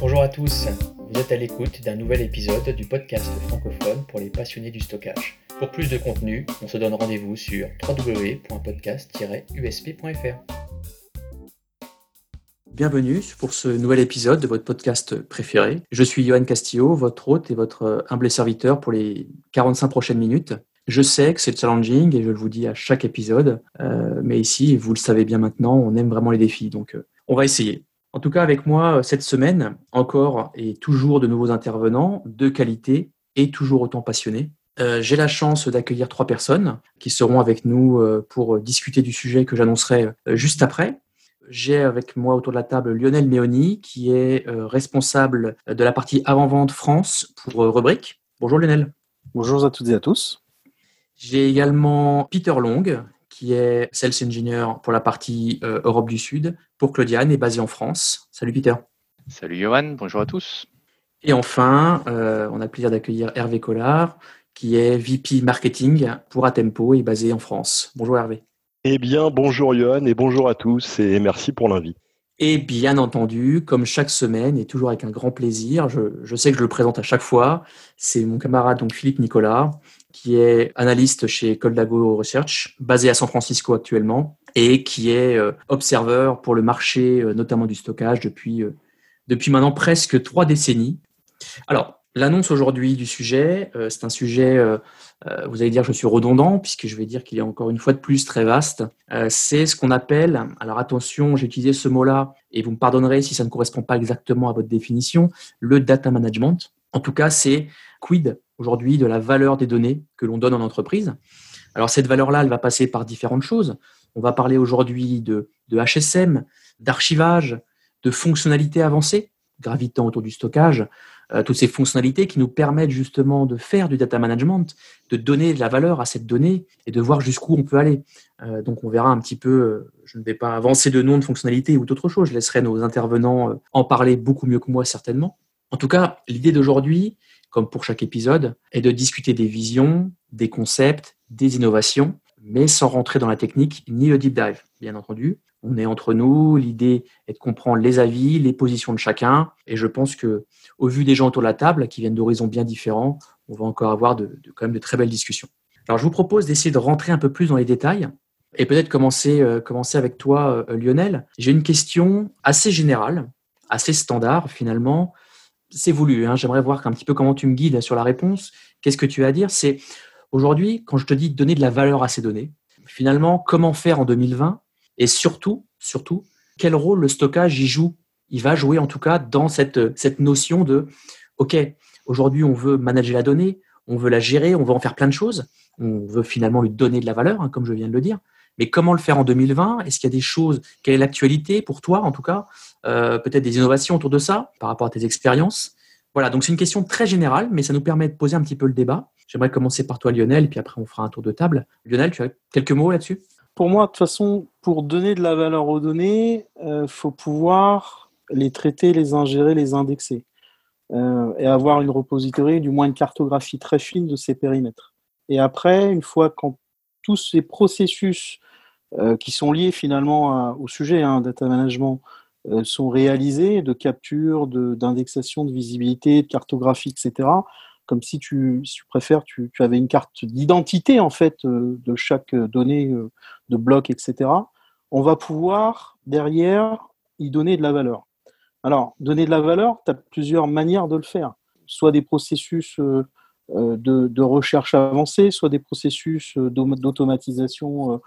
Bonjour à tous, vous êtes à l'écoute d'un nouvel épisode du podcast francophone pour les passionnés du stockage. Pour plus de contenu, on se donne rendez-vous sur www.podcast-usp.fr. Bienvenue pour ce nouvel épisode de votre podcast préféré. Je suis Johan Castillo, votre hôte et votre humble serviteur pour les 45 prochaines minutes. Je sais que c'est challenging et je le vous dis à chaque épisode, euh, mais ici, vous le savez bien maintenant, on aime vraiment les défis, donc euh, on va essayer. En tout cas, avec moi cette semaine, encore et toujours de nouveaux intervenants de qualité et toujours autant passionnés. Euh, j'ai la chance d'accueillir trois personnes qui seront avec nous pour discuter du sujet que j'annoncerai juste après. J'ai avec moi autour de la table Lionel Méoni, qui est responsable de la partie avant-vente France pour Rubrique. Bonjour Lionel. Bonjour à toutes et à tous. J'ai également Peter Long, qui est Sales Engineer pour la partie euh, Europe du Sud, pour Claudiane et basé en France. Salut Peter. Salut Johan, bonjour à tous. Et enfin, euh, on a le plaisir d'accueillir Hervé Collard, qui est VP Marketing pour Atempo et basé en France. Bonjour Hervé. Eh bien, bonjour Johan et bonjour à tous et merci pour l'invite. Et bien entendu, comme chaque semaine, et toujours avec un grand plaisir, je, je sais que je le présente à chaque fois, c'est mon camarade donc Philippe Nicolas, qui est analyste chez Coldago Research, basé à San Francisco actuellement, et qui est euh, observeur pour le marché, euh, notamment du stockage, depuis, euh, depuis maintenant presque trois décennies. Alors, l'annonce aujourd'hui du sujet, c'est un sujet, vous allez dire je suis redondant, puisque je vais dire qu'il est encore une fois de plus très vaste. c'est ce qu'on appelle, alors attention, j'ai utilisé ce mot-là, et vous me pardonnerez si ça ne correspond pas exactement à votre définition, le data management. En tout cas, c'est quid aujourd'hui de la valeur des données que l'on donne en entreprise? Alors cette valeur-là, elle va passer par différentes choses. On va parler aujourd'hui de, HSM, d'archivage, de fonctionnalités avancées, gravitant autour du stockage, euh, toutes ces fonctionnalités qui nous permettent justement de faire du data management, de donner de la valeur à cette donnée et de voir jusqu'où on peut aller. Euh, donc on verra un petit peu, euh, je ne vais pas avancer de nom de fonctionnalités ou d'autres choses, je laisserai nos intervenants en parler beaucoup mieux que moi certainement. En tout cas, l'idée d'aujourd'hui, comme pour chaque épisode, est de discuter des visions, des concepts, des innovations, mais sans rentrer dans la technique ni le deep dive, bien entendu. On est entre nous, l'idée est de comprendre les avis, les positions de chacun, et je pense que, au vu des gens autour de la table, qui viennent d'horizons bien différents, on va encore avoir de, quand même de très belles discussions. Alors, je vous propose d'essayer de rentrer un peu plus dans les détails, et peut-être commencer, euh, commencer avec toi, euh, Lionel. J'ai une question assez générale, assez standard finalement, c'est voulu. Hein. J'aimerais voir un petit peu comment tu me guides sur la réponse. Qu'est-ce que tu as à dire? C'est aujourd'hui, quand je te dis donner de la valeur à ces données, finalement, comment faire en 2020 et surtout, surtout, quel rôle le stockage y joue? Il va jouer en tout cas dans cette, notion de OK, aujourd'hui, on veut manager la donnée, on veut la gérer, on veut en faire plein de choses, on veut finalement lui donner de la valeur, hein, comme je viens de le dire. Mais comment le faire en 2020 Est-ce qu'il y a des choses Quelle est l'actualité pour toi, en tout cas? Euh, Peut-être des innovations autour de ça, par rapport à tes expériences? Voilà, donc c'est une question très générale, mais ça nous permet de poser un petit peu le débat. J'aimerais commencer par toi, Lionel, puis après on fera un tour de table. Lionel, tu as quelques mots là-dessus? Pour moi, de toute façon, pour donner de la valeur aux données, il euh, faut pouvoir les traiter, les ingérer, les indexer. Euh, et avoir une repository, du moins une cartographie très fine de ces périmètres. Et après, une fois quand tous ces processus euh, qui sont liés finalement au sujet, hein, data management, euh, sont réalisés de capture, d'indexation, de, visibilité, de cartographie, etc. Comme si tu, si tu préfères, tu, tu avais une carte d'identité en fait euh, de chaque donnée de bloc, etc. On va pouvoir derrière y donner de la valeur. Alors, donner de la valeur, tu as plusieurs manières de le faire. Soit des processus de, recherche avancée, soit des processus d'automatisation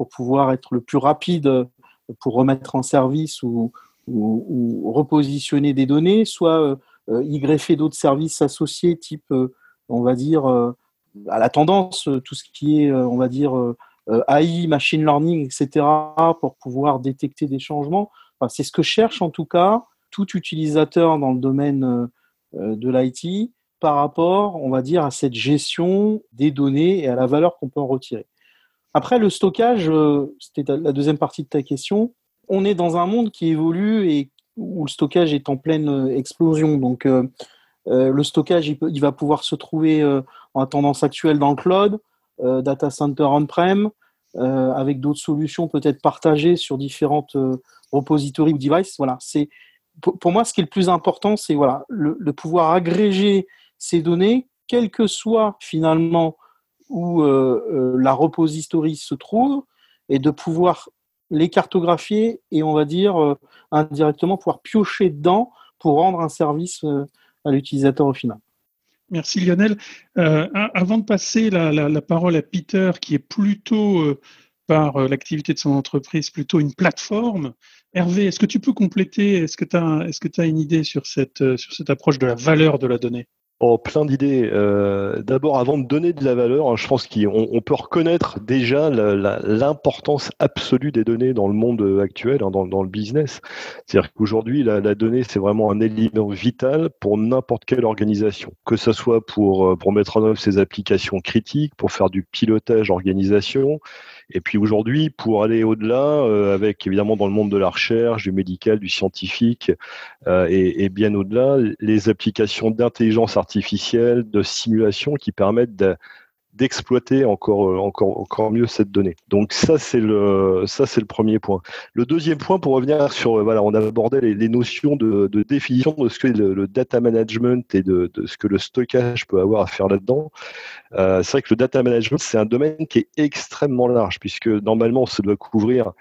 pour pouvoir être le plus rapide pour remettre en service ou, repositionner des données, soit euh, y greffer d'autres services associés, type, euh, on va dire, euh, à la tendance, tout ce qui est, on va dire, AI, machine learning, etc., pour pouvoir détecter des changements. c'est ce que cherche en tout cas tout utilisateur dans le domaine de l'IT par rapport, on va dire, à cette gestion des données et à la valeur qu'on peut en retirer. Après, le stockage, euh, c'était la deuxième partie de ta question. On est dans un monde qui évolue et où le stockage est en pleine euh, explosion. Donc, euh, le stockage, il, va pouvoir se trouver en tendance actuelle dans le cloud, data center on-prem, avec d'autres solutions peut-être partagées sur différentes repositories ou devices. Voilà, c'est pour, moi, ce qui est le plus important, c'est voilà, le, pouvoir agréger ces données, quel que soit finalement où la repository se trouve, et de pouvoir les cartographier et on va dire indirectement pouvoir piocher dedans pour rendre un service à l'utilisateur au final. Merci Lionel. Euh, avant de passer la, parole à Peter, qui est plutôt, euh, par euh, l'activité de son entreprise, plutôt une plateforme, Hervé, est-ce que tu peux compléter? Est-ce que tu as, as, une idée sur cette, sur cette approche de la valeur de la donnée? Oh, plein d'idées. Euh, d'abord, avant de donner de la valeur, je pense qu'on peut reconnaître déjà l'importance absolue des données dans le monde actuel, hein, dans, le business. C'est-à-dire qu'aujourd'hui, la, donnée, c'est vraiment un élément vital pour n'importe quelle organisation, que ce soit pour, euh, pour mettre en œuvre ses applications critiques, pour faire du pilotage organisation, et puis aujourd'hui, pour aller au-delà, euh, avec évidemment dans le monde de la recherche, du médical, du scientifique, euh, et, et, bien au-delà, les applications d'intelligence artificielle, de simulation qui permettent de, d'exploiter encore, euh, encore, encore mieux cette donnée. Donc ça c'est le ça c'est le premier point. Le deuxième point pour revenir sur euh, voilà on a abordé les, les notions de, définition de ce que le, data management et de, de, ce que le stockage peut avoir à faire là-dedans. Euh, c'est vrai que le data management c'est un domaine qui est extrêmement large puisque normalement ça doit couvrir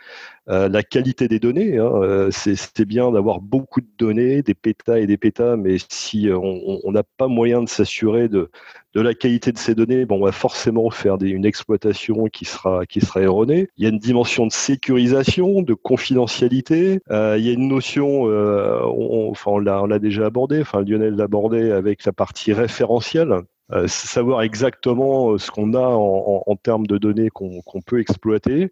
euh, la qualité des données. Hein, euh, c'est bien d'avoir beaucoup de données, des pétas et des pétas, mais si euh, on n'a pas moyen de s'assurer de, la qualité de ces données, bon, on va forcément faire une exploitation qui sera, qui sera erronée. Il y a une dimension de sécurisation, de confidentialité. Il y a une notion, on, enfin, on l'a déjà abordé, enfin, Lionel l'a abordé avec la partie référentielle. Euh, savoir exactement euh, ce qu'on a en, termes de données qu'on peut exploiter.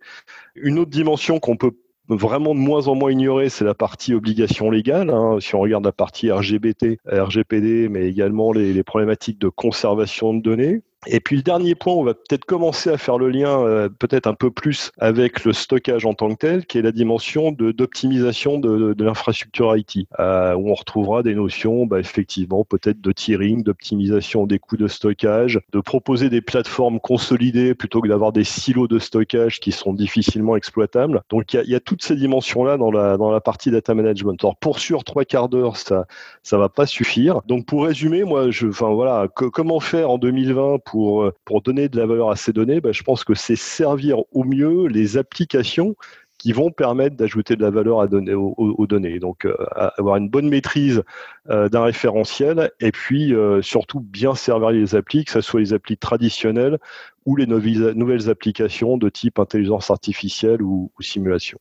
Une autre dimension qu'on peut vraiment de moins en moins ignorer, c'est la partie obligation légale. Hein. Si on regarde la partie RGBT, RGPD, mais également les problématiques de conservation de données. Et puis le dernier point, on va peut-être commencer à faire le lien euh, peut-être un peu plus avec le stockage en tant que tel, qui est la dimension d'optimisation de, de, l'infrastructure IT, euh, où on retrouvera des notions, bah, effectivement, peut-être de tiering, d'optimisation des coûts de stockage, de proposer des plateformes consolidées plutôt que d'avoir des silos de stockage qui sont difficilement exploitables. Donc il y y a, toutes ces dimensions-là dans la, dans la partie data management. Alors pour sûr, trois quarts d'heure, ça ça va pas suffire. Donc pour résumer, moi, je, enfin voilà, comment faire en 2020 pour, euh, pour donner de la valeur à ces données, ben, je pense que c'est servir au mieux les applications qui vont permettre d'ajouter de la valeur aux, données. Donc, euh, avoir une bonne maîtrise euh, d'un référentiel et puis surtout bien servir les applis, que ce soit les applis traditionnelles ou les nouvelles applications de type intelligence artificielle ou, simulation.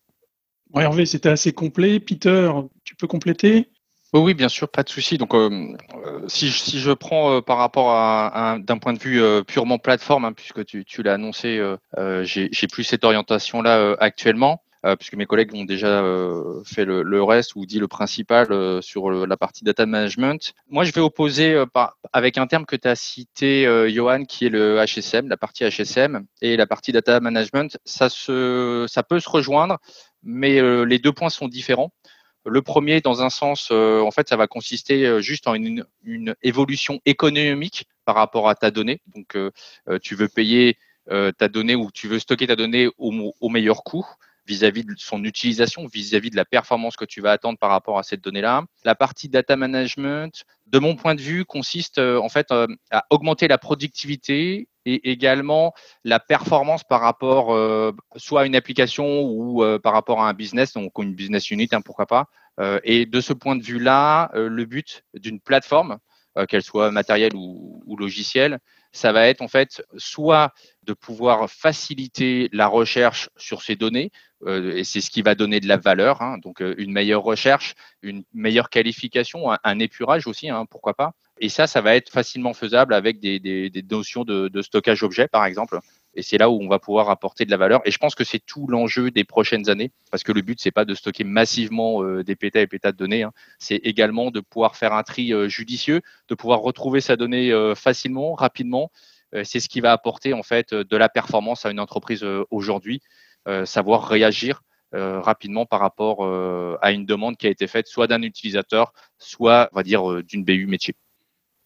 Hervé, c'était assez complet. Peter, tu peux compléter? Oui, bien sûr, pas de souci. Donc, euh, euh, si, je, prends euh, par rapport à, d'un point de vue purement plateforme, hein, puisque tu, l'as annoncé, j'ai, plus cette orientation-là actuellement, puisque mes collègues ont déjà fait le, reste ou dit le principal sur la partie data management. Moi, je vais opposer avec un terme que tu as cité, Johan, qui est le HSM, la partie HSM et la partie data management. Ça peut se rejoindre, mais les deux points sont différents. Le premier, dans un sens, euh, en fait, ça va consister euh, juste en une, évolution économique par rapport à ta donnée. Donc, euh, tu veux payer ta donnée ou tu veux stocker ta donnée au, meilleur coût vis-à-vis de son utilisation, vis-à-vis de la performance que tu vas attendre par rapport à cette donnée-là. La partie data management, de mon point de vue, consiste en fait à augmenter la productivité et également la performance par rapport euh, soit à une application ou euh, par rapport à un business, donc une business unit, hein, pourquoi pas. Euh, et de ce point de vue-là, le but d'une plateforme, qu'elle soit matérielle ou, ou, logicielle, ça va être en fait soit de pouvoir faciliter la recherche sur ces données, et c'est ce qui va donner de la valeur, hein, donc une meilleure recherche, une meilleure qualification, un, épurage aussi, hein, pourquoi pas. Et ça, ça va être facilement faisable avec des, notions de, stockage objet, par exemple. Et c'est là où on va pouvoir apporter de la valeur. Et je pense que c'est tout l'enjeu des prochaines années, parce que le but, c'est pas de stocker massivement euh, des pétas et pétas de données. Hein. C'est également de pouvoir faire un tri euh, judicieux, de pouvoir retrouver sa donnée euh, facilement, rapidement. c'est ce qui va apporter en fait de la performance à une entreprise aujourd'hui, savoir réagir rapidement par rapport à une demande qui a été faite soit d'un utilisateur, soit, on va dire, d'une BU métier.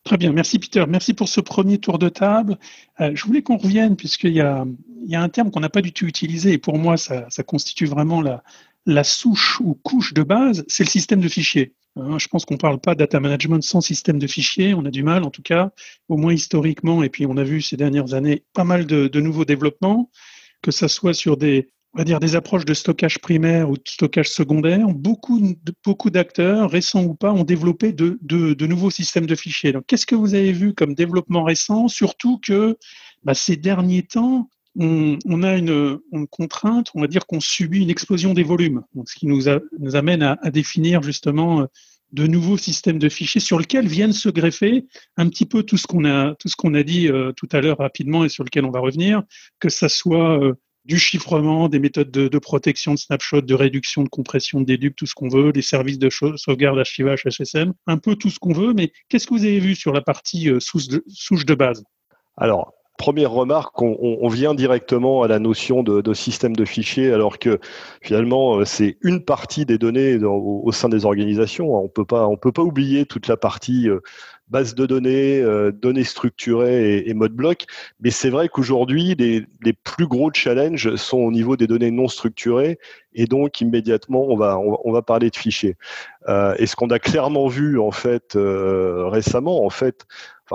Très bien, merci Peter. Merci pour ce premier tour de table. Euh, je voulais qu'on revienne, puisqu'il y a, il y a un terme qu'on n'a pas du tout utilisé, et pour moi, ça, ça constitue vraiment la, la souche ou couche de base, c'est le système de fichiers. Hein, je pense qu'on ne parle pas data management sans système de fichiers. On a du mal, en tout cas, au moins historiquement. Et puis, on a vu ces dernières années pas mal de, nouveaux développements, que ce soit sur des, on va dire, des approches de stockage primaire ou de stockage secondaire. Beaucoup, beaucoup d'acteurs, récents ou pas, ont développé de, de, nouveaux systèmes de fichiers. Donc, qu'est-ce que vous avez vu comme développement récent? Surtout que bah, ces derniers temps, on, a une, contrainte, on va dire qu'on subit une explosion des volumes, ce qui nous, amène à, définir justement euh, de nouveaux systèmes de fichiers sur lesquels viennent se greffer un petit peu tout ce qu'on a, tout ce qu'on a dit euh, tout à l'heure rapidement et sur lequel on va revenir, que ça soit euh, du chiffrement, des méthodes de, protection de snapshot, de réduction de compression de dédupe, tout ce qu'on veut, les services de sauvegarde, archivage, HSM, un peu tout ce qu'on veut. Mais qu'est-ce que vous avez vu sur la partie souche de base? Alors, première remarque, on, vient directement à la notion de, système de fichiers, alors que finalement, euh, c'est une partie des données au, sein des organisations. On peut pas, on peut pas oublier toute la partie euh, base de données, euh, données structurées et, mode bloc. Mais c'est vrai qu'aujourd'hui, les, plus gros challenges sont au niveau des données non structurées, et donc immédiatement, on va, on, va parler de fichiers. et ce qu'on a clairement vu en fait récemment, en fait,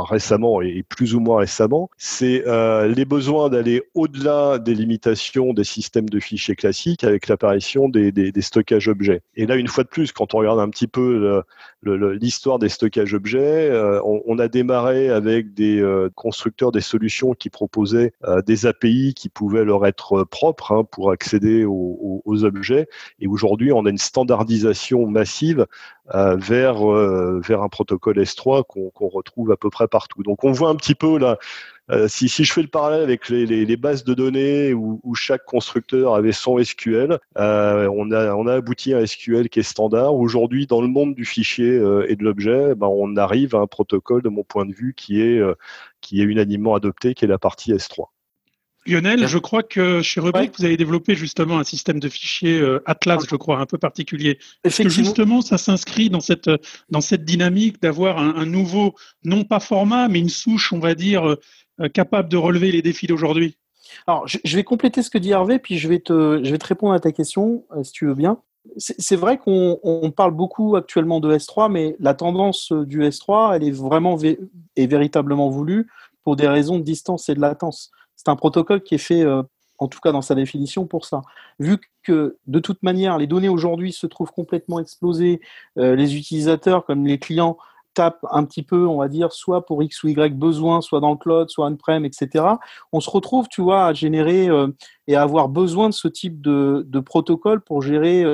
récemment et plus ou moins récemment, c'est euh, les besoins d'aller au-delà des limitations des systèmes de fichiers classiques avec l'apparition des, stockages objets. Et là, une fois de plus, quand on regarde un petit peu l'histoire des stockages objets, euh, on, a démarré avec des euh, constructeurs des solutions qui proposaient des API qui pouvaient leur être propres hein, pour accéder aux, aux objets. Et aujourd'hui, on a une standardisation massive euh, vers, euh, vers un protocole S3 qu'on retrouve à peu près partout. Donc on voit un petit peu là, euh, si, si, je fais le parallèle avec les, bases de données où, chaque constructeur avait son SQL, on, a, on a abouti à un SQL qui est standard. Aujourd'hui, dans le monde du fichier et de l'objet, ben, on arrive à un protocole, de mon point de vue, qui est, qui est unanimement adopté, qui est la partie S3. Lionel, je crois que chez Rubrik, vous avez développé justement un système de fichiers euh, Atlas, je crois, un peu particulier. Est-ce que justement, ça s'inscrit dans cette, dans cette dynamique d'avoir un, nouveau, non pas format, mais une souche, on va dire, euh, capable de relever les défis d'aujourd'hui? Alors, je, vais compléter ce que dit Hervé, puis je vais te, je vais te répondre à ta question, euh, si tu veux bien. C'est vrai qu'on parle beaucoup actuellement de S3, mais la tendance du S3, elle est vraiment et véritablement voulue pour des raisons de distance et de latence. C'est un protocole qui est fait, euh, en tout cas dans sa définition, pour ça. Vu que de toute manière, les données aujourd'hui se trouvent complètement explosées, euh, les utilisateurs comme les clients tapent un petit peu, on va dire, soit pour X ou Y besoin, soit dans le cloud, soit on-prem, etc. On se retrouve, tu vois, à générer euh, et à avoir besoin de ce type de, de protocole pour gérer,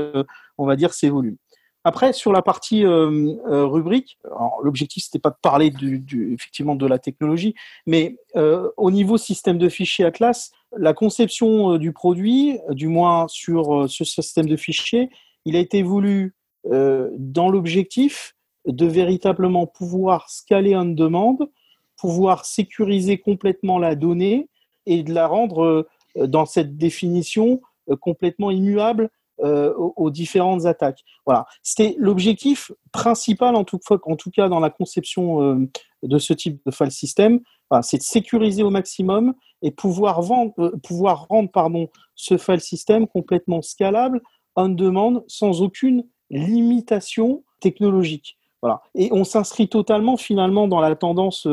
on va dire, ces volumes. Après, sur la partie euh, euh, rubrique, l'objectif c'était pas de parler du, effectivement de la technologie, mais euh, au niveau système de fichiers Atlas, la conception du produit, du moins sur ce système de fichiers, il a été voulu dans l'objectif de véritablement pouvoir scaler en demande, pouvoir sécuriser complètement la donnée et de la rendre dans cette définition complètement immuable euh, aux, différentes attaques. Voilà, c'était l'objectif principal en tout, cas dans la conception euh, de ce type de file system. c'est de sécuriser au maximum et pouvoir, euh, rendre ce file system complètement scalable, on demande, sans aucune limitation technologique. Voilà. Et on s'inscrit totalement finalement dans la tendance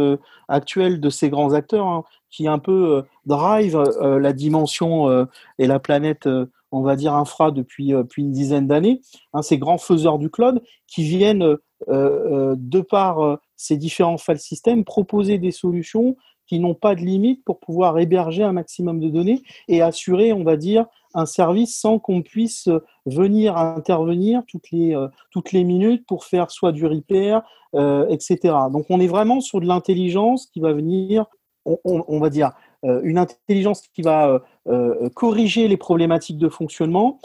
actuelle de ces grands acteurs hein, qui un peu drive la dimension et la planète on va dire, infra depuis, euh, une dizaine d'années, hein, ces grands faiseurs du cloud qui viennent, euh, euh, de par ces différents file systems, proposer des solutions qui n'ont pas de limite pour pouvoir héberger un maximum de données et assurer, on va dire, un service sans qu'on puisse venir intervenir toutes les, minutes pour faire soit du repair, etc. Donc on est vraiment sur de l'intelligence qui va venir, on va dire, une intelligence qui va corriger les problématiques de fonctionnement,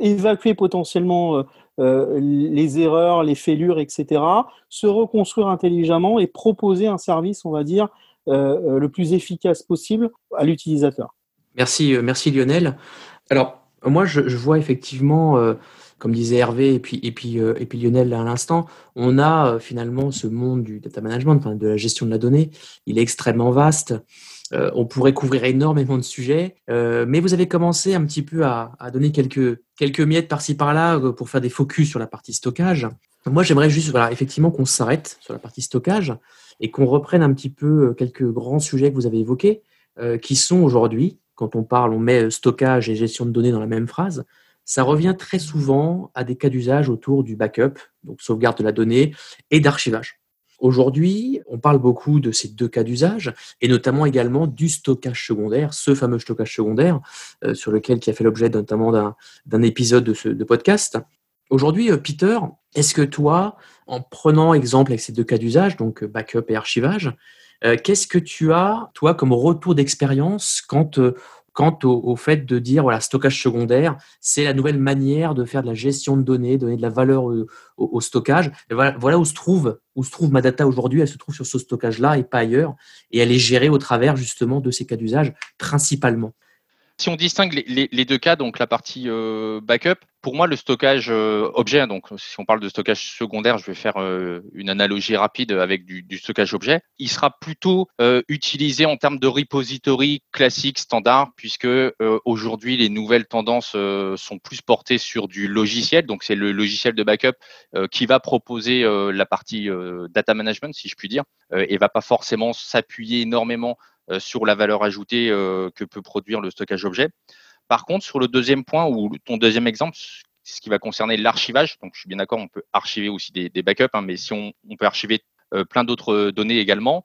évacuer potentiellement les erreurs, les fêlures, etc., se reconstruire intelligemment et proposer un service, on va dire, le plus efficace possible à l'utilisateur. Merci, merci Lionel. Alors, moi, je, vois effectivement, comme disait Hervé et puis, et puis, et puis Lionel à l'instant, on a finalement ce monde du data management, de la gestion de la donnée. Il est extrêmement vaste. Euh, on pourrait couvrir énormément de sujets, euh, mais vous avez commencé un petit peu à, donner quelques, quelques miettes par-ci par-là euh, pour faire des focus sur la partie stockage. Moi, j'aimerais juste, voilà, effectivement, qu'on s'arrête sur la partie stockage et qu'on reprenne un petit peu quelques grands sujets que vous avez évoqués, qui sont aujourd'hui, quand on parle, on met stockage et gestion de données dans la même phrase, ça revient très souvent à des cas d'usage autour du backup, donc sauvegarde de la donnée, et d'archivage. Aujourd'hui, on parle beaucoup de ces deux cas d'usage et notamment également du stockage secondaire, ce fameux stockage secondaire euh, sur lequel qui a fait l'objet notamment d'un épisode de, ce, podcast. Aujourd'hui, euh, Peter, est-ce que toi, en prenant exemple avec ces deux cas d'usage, donc euh, backup et archivage, qu'est-ce que tu as, toi, comme retour d'expérience quand quant au, fait de dire voilà stockage secondaire, c'est la nouvelle manière de faire de la gestion de données, donner de la valeur au, stockage. voilà, où se trouve où se trouve ma data aujourd'hui. Elle se trouve sur ce stockage-là et pas ailleurs, et elle est gérée au travers justement de ces cas d'usage principalement. Si on distingue les, deux cas, donc la partie euh, backup, pour moi, le stockage euh, objet, donc si on parle de stockage secondaire, je vais faire euh, une analogie rapide avec du, stockage objet, il sera plutôt utilisé en termes de repository classique, standard, puisque aujourd'hui, les nouvelles tendances sont plus portées sur du logiciel. Donc, c'est le logiciel de backup qui va proposer la partie data management, si je puis dire, et va pas forcément s'appuyer énormément sur la valeur ajoutée euh, que peut produire le stockage objet. Par contre, sur le deuxième point ou ton deuxième exemple, ce qui va concerner l'archivage, donc je suis bien d'accord, on peut archiver aussi des, backups, hein, mais si on, peut archiver euh, plein d'autres données également.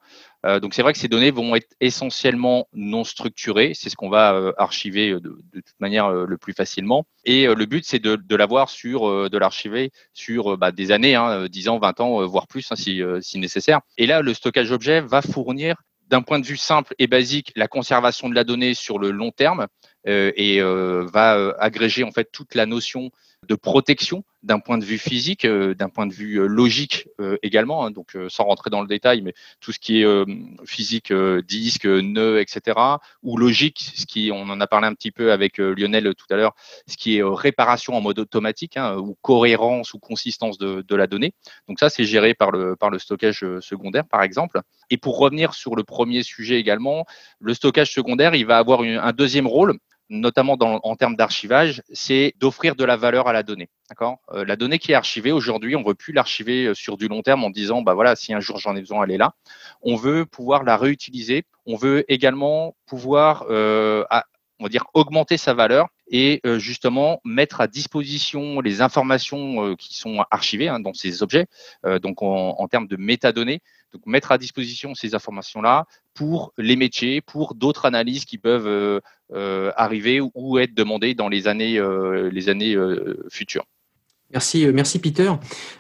donc c'est vrai que ces données vont être essentiellement non structurées, c'est ce qu'on va archiver de, toute manière le plus facilement. Et le but c'est de, l'avoir sur, de l'archiver sur bah, des années, hein, 10 ans, 20 ans, voire plus hein, si, si nécessaire. Et là, le stockage objet va fournir d'un point de vue simple et basique, la conservation de la donnée sur le long terme euh, et euh, va euh, agréger en fait toute la notion de protection d'un point de vue physique, d'un point de vue logique également. Hein. donc, sans rentrer dans le détail, mais tout ce qui est physique, disque, nœud, etc., ou logique, ce qui, on en a parlé un petit peu avec Lionel tout à l'heure, ce qui est réparation en mode automatique, hein, ou cohérence ou consistance de, de, la donnée. Donc ça, c'est géré par le, par le stockage secondaire, par exemple. Et pour revenir sur le premier sujet également, le stockage secondaire, il va avoir un deuxième rôle notamment en termes d'archivage, c'est d'offrir de la valeur à la donnée. D'accord? Euh, la donnée qui est archivée aujourd'hui, on ne veut plus l'archiver euh, sur du long terme en disant bah voilà, si un jour j'en ai besoin, elle est là. On veut pouvoir la réutiliser. On veut également pouvoir euh, on va dire augmenter sa valeur et justement mettre à disposition les informations qui sont archivées hein, dans ces objets, donc en, termes de métadonnées, donc mettre à disposition ces informations-là pour les métiers, pour d'autres analyses qui peuvent euh, euh, arriver ou être demandées dans les années, euh, les années futures. Merci, merci Peter.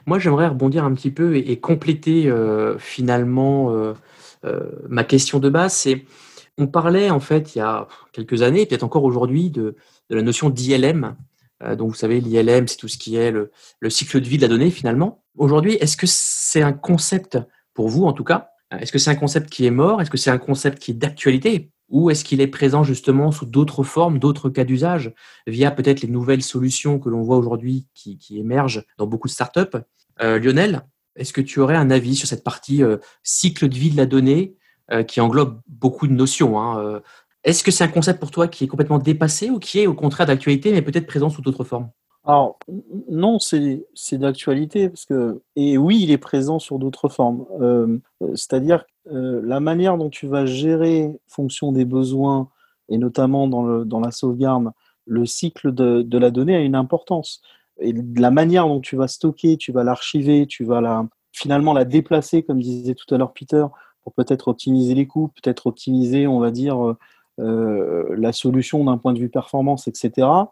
Moi, j'aimerais rebondir un petit peu et, compléter finalement ma question de base. C'est, on parlait en fait il y a quelques années, peut-être encore aujourd'hui, de, la notion d'ILM. donc, vous savez, l'ILM, c'est tout ce qui est le, le cycle de vie de la donnée finalement. Aujourd'hui, est-ce que c'est un concept pour vous en tout cas? Est-ce que c'est un concept qui est mort? Est-ce que c'est un concept qui est d'actualité? Ou est-ce qu'il est présent justement sous d'autres formes, d'autres cas d'usage, via peut-être les nouvelles solutions que l'on voit aujourd'hui qui, émergent dans beaucoup de startups? Euh, Lionel, est-ce que tu aurais un avis sur cette partie euh, cycle de vie de la donnée euh, qui englobe beaucoup de notions hein, Est-ce que c'est un concept pour toi qui est complètement dépassé ou qui est au contraire d'actualité mais peut-être présent sous d'autres formes? Alors, non, c'est d'actualité, et oui, il est présent sur d'autres formes. Euh, c'est-à-dire euh, la manière dont tu vas gérer, fonction des besoins, et notamment dans, la sauvegarde, le cycle de, la donnée a une importance. Et la manière dont tu vas stocker, tu vas l'archiver, tu vas finalement la déplacer, comme disait tout à l'heure Peter, pour peut-être optimiser les coûts, peut-être optimiser, on va dire, euh, la solution d'un point de vue performance, etc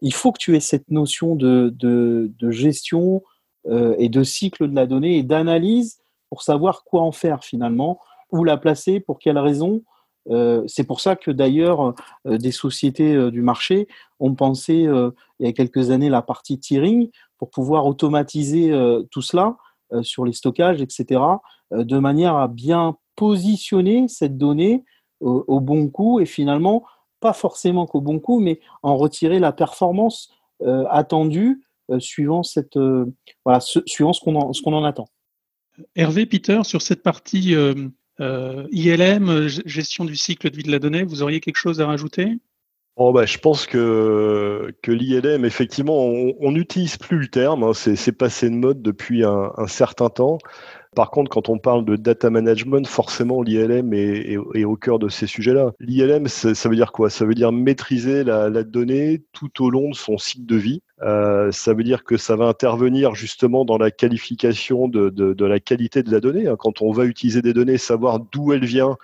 il faut que tu aies cette notion de, gestion euh, et de cycle de la donnée et d'analyse pour savoir quoi en faire finalement, où la placer, pour quelles raisons. Euh, c'est pour ça que d'ailleurs euh, des sociétés du marché ont pensé il y a quelques années la partie tiering pour pouvoir automatiser tout cela sur les stockages, etc., de manière à bien positionner cette donnée au bon coup et finalement pas forcément qu'au bon coup, mais en retirer la performance euh, attendue euh, suivant, cette, euh, voilà, suivant ce qu'on en, ce qu'on en attend. Hervé, Peter, sur cette partie ILM, gestion du cycle de vie de la donnée, vous auriez quelque chose à rajouter? Oh bah, je pense que, que l'ILM, effectivement, on n'utilise plus le terme, hein, c'est passé de mode depuis un, un certain temps. Par contre, quand on parle de data management, forcément, l'ILM est, au cœur de ces sujets-là. L'ILM, ça veut dire quoi? Ça veut dire maîtriser la, donnée tout au long de son cycle de vie. Euh, ça veut dire que ça va intervenir justement dans la qualification de, la qualité de la donnée. Hein. Quand on va utiliser des données, savoir d'où elle vient,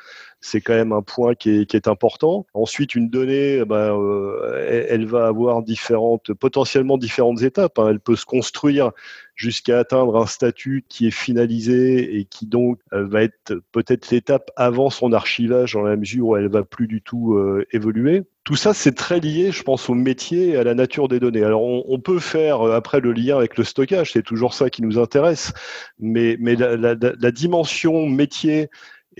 c'est quand même un point qui est, important. Ensuite, une donnée, ben, euh, elle, va avoir différentes, potentiellement différentes étapes. Hein. Elle peut se construire jusqu'à atteindre un statut qui est finalisé et qui donc euh, va être peut-être l'étape avant son archivage dans la mesure où elle va plus du tout euh, évoluer. Tout ça, c'est très lié, je pense, au métier et à la nature des données. Alors, on, peut faire après le lien avec le stockage, c'est toujours ça qui nous intéresse, mais, mais la, la dimension métier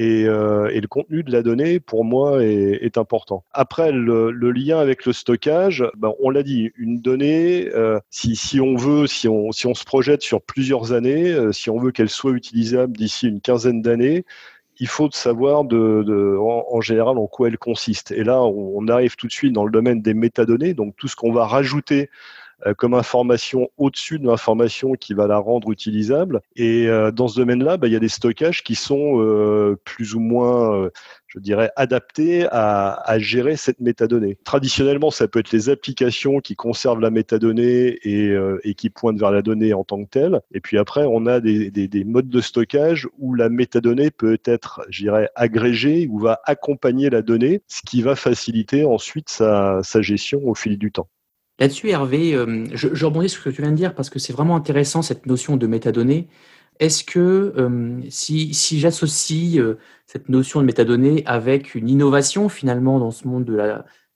euh, et, le contenu de la donnée, pour moi, est, important. Après, le, lien avec le stockage, ben, on l'a dit, une donnée, euh, si, on veut, si on, si on se projette sur plusieurs années, euh, si on veut qu'elle soit utilisable d'ici une quinzaine d'années, il faut savoir de, en, général en quoi elle consiste. Et là, on arrive tout de suite dans le domaine des métadonnées, donc tout ce qu'on va rajouter comme information au-dessus de l'information qui va la rendre utilisable. Et euh, dans ce domaine-là, bah, il y a des stockages qui sont euh, plus ou moins je dirais, adaptés à, à, gérer cette métadonnée. Traditionnellement, ça peut être les applications qui conservent la métadonnée et, et, qui pointent vers la donnée en tant que telle. Et puis après, on a des, des, des modes de stockage où la métadonnée peut être, je dirais, agrégée ou va accompagner la donnée, ce qui va faciliter ensuite sa, sa gestion au fil du temps. Là-dessus, Hervé, euh, je, rebondis sur ce que tu viens de dire parce que c'est vraiment intéressant cette notion de métadonnées. Est-ce que euh, si, j'associe euh, cette notion de métadonnées avec une innovation finalement dans ce monde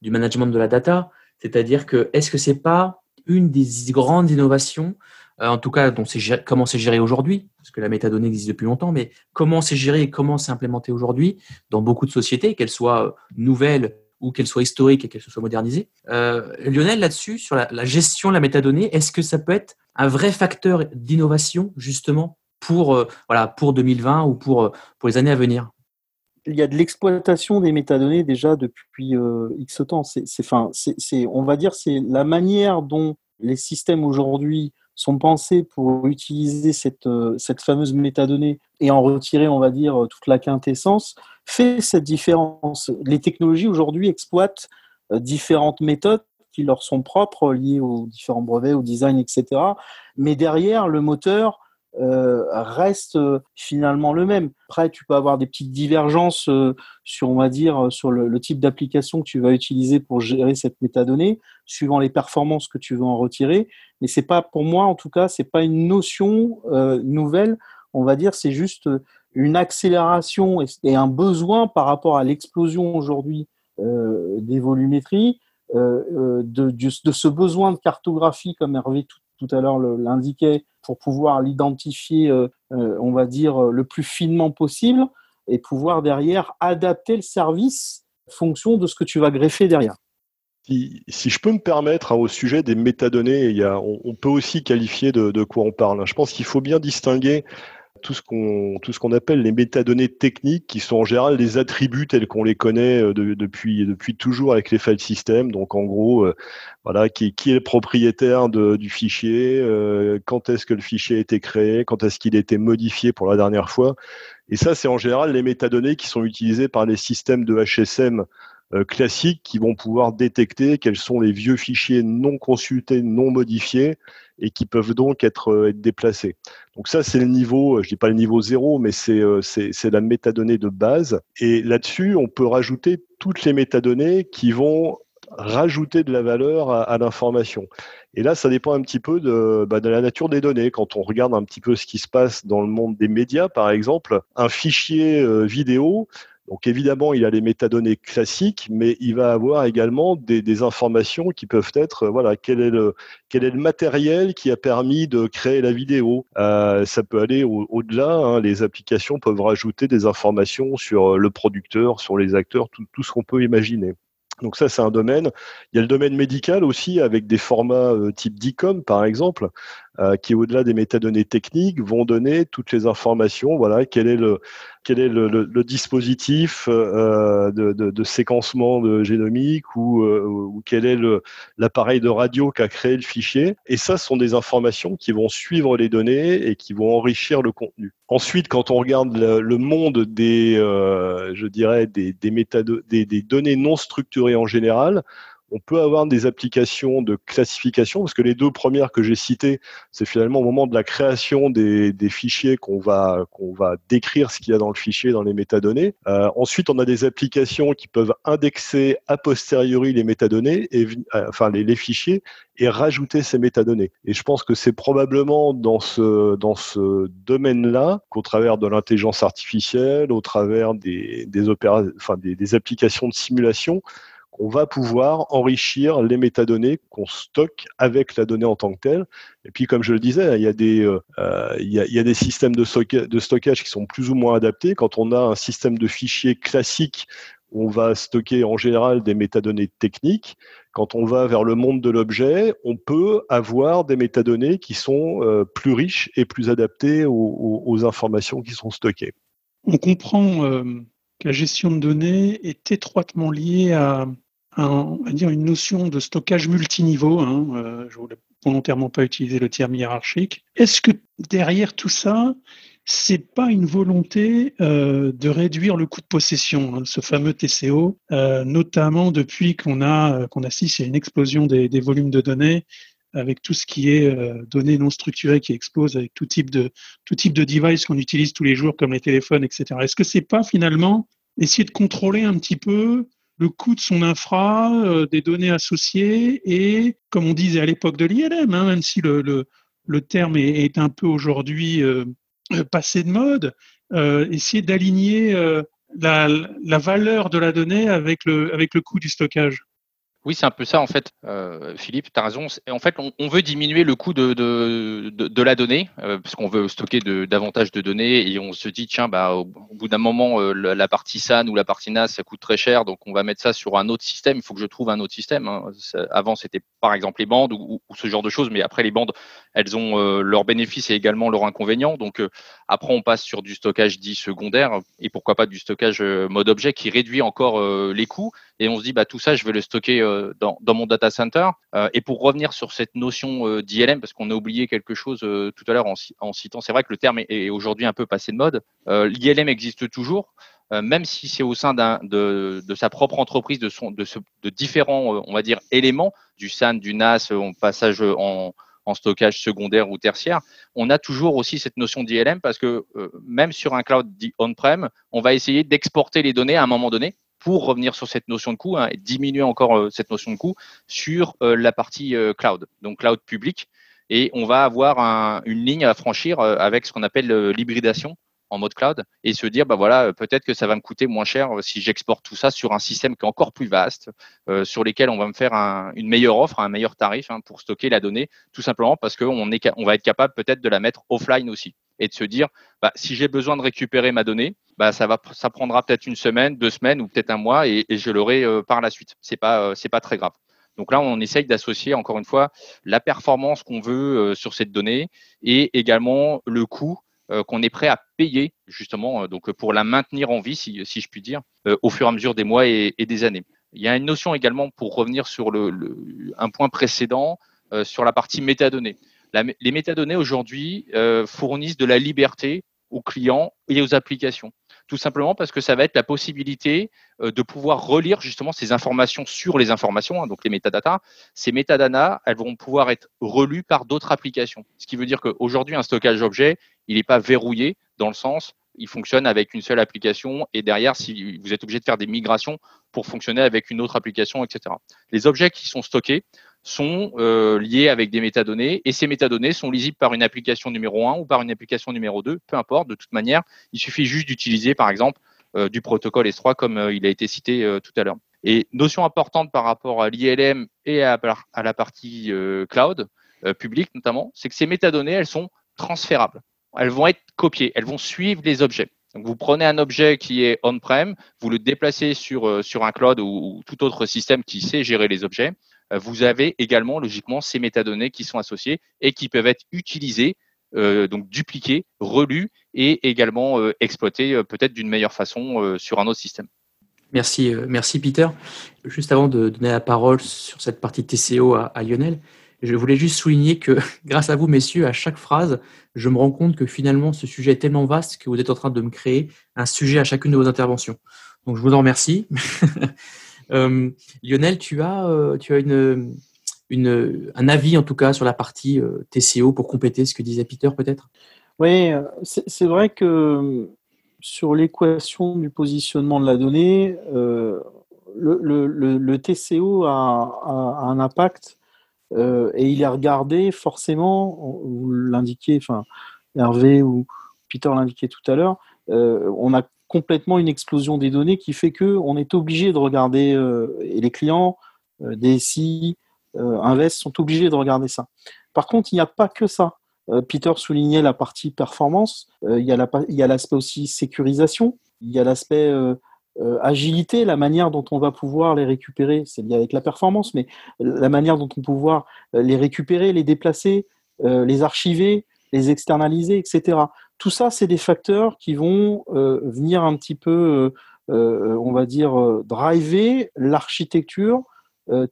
du management de la data, c'est-à-dire que est-ce que c'est pas une des grandes innovations, en tout cas dont comment c'est géré aujourd'hui, parce que la métadonnée existe depuis longtemps, mais comment c'est géré et comment c'est implémenté aujourd'hui dans beaucoup de sociétés, qu'elles soient nouvelles ou qu'elle soit historique et qu'elle soit modernisée. Euh, Lionel, là-dessus, sur la, gestion de la métadonnée, est-ce que ça peut être un vrai facteur d'innovation, justement, pour, euh, voilà, pour 2020 ou pour, euh, pour les années à venir? Il y a de l'exploitation des métadonnées déjà depuis X temps. C'est, on va dire, c'est la manière dont les systèmes aujourd'hui sont pensés pour utiliser cette, cette fameuse métadonnée et en retirer, on va dire, toute la quintessence fait cette différence. Les technologies aujourd'hui exploitent euh, différentes méthodes qui leur sont propres, liées aux différents brevets, au design, etc. Mais derrière, le moteur euh, reste euh, finalement le même. Après, tu peux avoir des petites divergences sur, on va dire, sur le, type d'application que tu vas utiliser pour gérer cette métadonnée, suivant les performances que tu veux en retirer. Mais c'est pas, pour moi, en tout cas, c'est pas une notion nouvelle. On va dire, c'est juste une accélération et un besoin par rapport à l'explosion aujourd'hui euh, des volumétries, euh, euh, de, de, ce besoin de cartographie, comme Hervé tout, à l'heure l'indiquait, pour pouvoir l'identifier, on va dire, le plus finement possible, et pouvoir derrière adapter le service en fonction de ce que tu vas greffer derrière. Si, je peux me permettre, hein, au sujet des métadonnées, on, peut aussi qualifier de, de quoi on parle. Je pense qu'il faut bien distinguer tout ce qu'on appelle les métadonnées techniques, qui sont en général les attributs tels qu'on les connaît euh, depuis depuis toujours avec les file systems. Donc en gros, euh, voilà, qui, est le propriétaire du fichier, euh, quand est-ce que le fichier a été créé, quand est-ce qu'il a été modifié pour la dernière fois. Et ça, c'est en général les métadonnées qui sont utilisées par les systèmes de HSM classiques qui vont pouvoir détecter quels sont les vieux fichiers non consultés, non modifiés et qui peuvent donc être, euh, être déplacés. Donc ça, c'est le niveau, je dis pas le niveau zéro, mais euh, c'est c'est la métadonnée de base. Et là-dessus, on peut rajouter toutes les métadonnées qui vont rajouter de la valeur à, l'information. Et là, ça dépend un petit peu de, bah, de, la nature des données. Quand on regarde un petit peu ce qui se passe dans le monde des médias, par exemple, un fichier euh, vidéo, donc évidemment, il a les métadonnées classiques, mais il va avoir également des, informations qui peuvent être, euh, voilà, quel est le quel est le matériel qui a permis de créer la vidéo. Euh, ça peut aller au-delà. hein. Les applications peuvent rajouter des informations sur euh, le producteur, sur les acteurs, tout, tout ce qu'on peut imaginer. Donc ça, c'est un domaine. Il y a le domaine médical aussi, avec des formats type DICOM, par exemple, euh, qui, au-delà des métadonnées techniques, vont donner toutes les informations. Voilà, quel est le, quel est le, dispositif euh, de, de, de, séquencement génomique ou, euh, quel est l'appareil de radio qu'a créé le fichier. Et ça, ce sont des informations qui vont suivre les données et qui vont enrichir le contenu. Ensuite, quand on regarde le, monde des, euh, je dirais, des, des, des données non structurées en général, on peut avoir des applications de classification, parce que les deux premières que j'ai citées, c'est finalement au moment de la création des, fichiers qu'on va, décrire ce qu'il y a dans le fichier, dans les métadonnées. Euh, ensuite, on a des applications qui peuvent indexer a posteriori les métadonnées, et, euh, enfin les, fichiers, et rajouter ces métadonnées. Et je pense que c'est probablement dans ce, dans ce domaine-là qu'au travers de l'intelligence artificielle, au travers des, des, des applications de simulation, on va pouvoir enrichir les métadonnées qu'on stocke avec la donnée en tant que telle. Et puis, comme je le disais, il y a des, systèmes de, stockage qui sont plus ou moins adaptés. Quand on a un système de fichiers classique, on va stocker en général des métadonnées techniques. Quand on va vers le monde de l'objet, on peut avoir des métadonnées qui sont euh, plus riches et plus adaptées aux, informations qui sont stockées. On comprend euh, que la gestion de données est étroitement liée à on va dire une notion de stockage multiniveau. Hein, euh, je voulais volontairement pas utiliser le terme hiérarchique. Est-ce que derrière tout ça, c'est pas une volonté euh, de réduire le coût de possession, hein, ce fameux TCO, euh, notamment depuis qu'on a qu'on assiste à une explosion des, volumes de données avec tout ce qui est euh, données non structurées qui explosent avec tout type de tout type de device qu'on utilise tous les jours comme les téléphones, etc. Est-ce que c'est pas finalement essayer de contrôler un petit peu le coût de son infra, euh, des données associées et, comme on disait à l'époque de l'ILM, hein, même si le, terme est, un peu aujourd'hui euh, euh passé de mode, essayer d'aligner la, valeur de la donnée avec le coût du stockage. Oui, c'est un peu ça en fait, euh, Philippe, tu as raison. En fait, on, veut diminuer le coût de, de, de, la donnée, euh, parce qu'on veut stocker de, davantage de données et on se dit, tiens, bah, au, bout d'un moment, euh, la, partie SAN ou la partie NAS, ça coûte très cher, donc on va mettre ça sur un autre système. Il faut que je trouve un autre système. Hein. Avant, c'était par exemple les bandes ou, ou, ce genre de choses, mais après, les bandes, elles ont euh, leurs bénéfices et également leurs inconvénients. Donc après, on passe sur du stockage dit secondaire et pourquoi pas du stockage mode objet qui réduit encore les coûts. Et on se dit, bah, tout ça, je vais le stocker dans, dans, mon data center. Euh, et pour revenir sur cette notion euh, d'ILM, parce qu'on a oublié quelque chose euh, tout à l'heure en, en, citant, c'est vrai que le terme est, aujourd'hui un peu passé de mode. L'ILM existe toujours. même si c'est au sein de, de, sa propre entreprise, de, son, de, de différents, on va dire, éléments, du SAN, du NAS, en passage en, en stockage secondaire ou tertiaire, on a toujours aussi cette notion d'ILM parce que euh, même sur un cloud dit on-prem, on va essayer d'exporter les données à un moment donné pour revenir sur cette notion de coût hein, et diminuer encore euh, cette notion de coût sur euh, la partie euh, cloud, donc cloud public. Et on va avoir un, une ligne à franchir avec ce qu'on appelle l'hybridation en mode cloud et se dire bah voilà peut-être que ça va me coûter moins cher si j'exporte tout ça sur un système qui est encore plus vaste sur lesquels on va me faire un, une meilleure offre un meilleur tarif hein, pour stocker la donnée tout simplement parce qu'on va être capable peut-être de la mettre offline aussi et de se dire bah, si j'ai besoin de récupérer ma donnée bah, ça va, ça prendra peut-être une semaine, deux semaines ou peut-être un mois et, je l'aurai euh, par la suite. C'est pas, euh, c'est pas très grave. Donc là, on essaye d'associer encore une fois la performance qu'on veut euh, sur cette donnée et également le coût qu'on est prêt à payer justement donc pour la maintenir en vie, si, si je puis dire, au fur et à mesure des mois et, des années. Il y a une notion également pour revenir sur le, un point précédent sur la partie métadonnées. Les métadonnées aujourd'hui fournissent de la liberté aux clients et aux applications tout simplement parce que ça va être la possibilité euh, de pouvoir relire justement ces informations sur les informations, hein, donc les métadatas. Ces métadatas, elles vont pouvoir être relues par d'autres applications. Ce qui veut dire qu'aujourd'hui, un stockage objet, il n'est pas verrouillé dans le sens, il fonctionne avec une seule application et derrière, si vous êtes obligé de faire des migrations pour fonctionner avec une autre application, etc. Les objets qui sont stockés, sont euh, liés avec des métadonnées et ces métadonnées sont lisibles par une application numéro 1 ou par une application numéro 2, peu importe, de toute manière, il suffit juste d'utiliser par exemple euh, du protocole S3 comme euh, il a été cité euh, tout à l'heure. Et notion importante par rapport à l'ILM et à, la partie cloud publique notamment, c'est que ces métadonnées, elles sont transférables. Elles vont être copiées, elles vont suivre les objets. Donc vous prenez un objet qui est on-prem, vous le déplacez sur, sur un cloud ou, ou, tout autre système qui sait gérer les objets. Vous avez également logiquement ces métadonnées qui sont associées et qui peuvent être utilisées, donc dupliquées, relues et également exploitées peut-être d'une meilleure façon sur un autre système. Merci, merci Peter. Juste avant de donner la parole sur cette partie TCO à Lionel, je voulais juste souligner que grâce à vous, messieurs, à chaque phrase, je me rends compte que finalement, ce sujet est tellement vaste que vous êtes en train de me créer un sujet à chacune de vos interventions. Donc, je vous en remercie. euh, Lionel, tu as, euh, tu as une, un avis, en tout cas, sur la partie euh, TCO pour compléter ce que disait Peter, peut-être? Oui, c'est vrai que sur l'équation du positionnement de la donnée, le, TCO a, un impact et il est regardé forcément, vous l'indiquez, enfin Hervé ou Peter l'indiquait tout à l'heure, on a complètement une explosion des données qui fait que on est obligé de regarder euh, et les clients, DSI, Invest sont obligés de regarder ça. Par contre, il n'y a pas que ça. Peter soulignait la partie performance. il y a l'aspect aussi sécurisation. Il y a l'aspect euh, agilité, la manière dont on va pouvoir les récupérer, c'est lié avec la performance, mais la manière dont on va pouvoir euh, les récupérer, les déplacer, euh, les archiver, les externaliser, etc. Tout ça, c'est des facteurs qui vont venir un petit peu, on va dire, driver l'architecture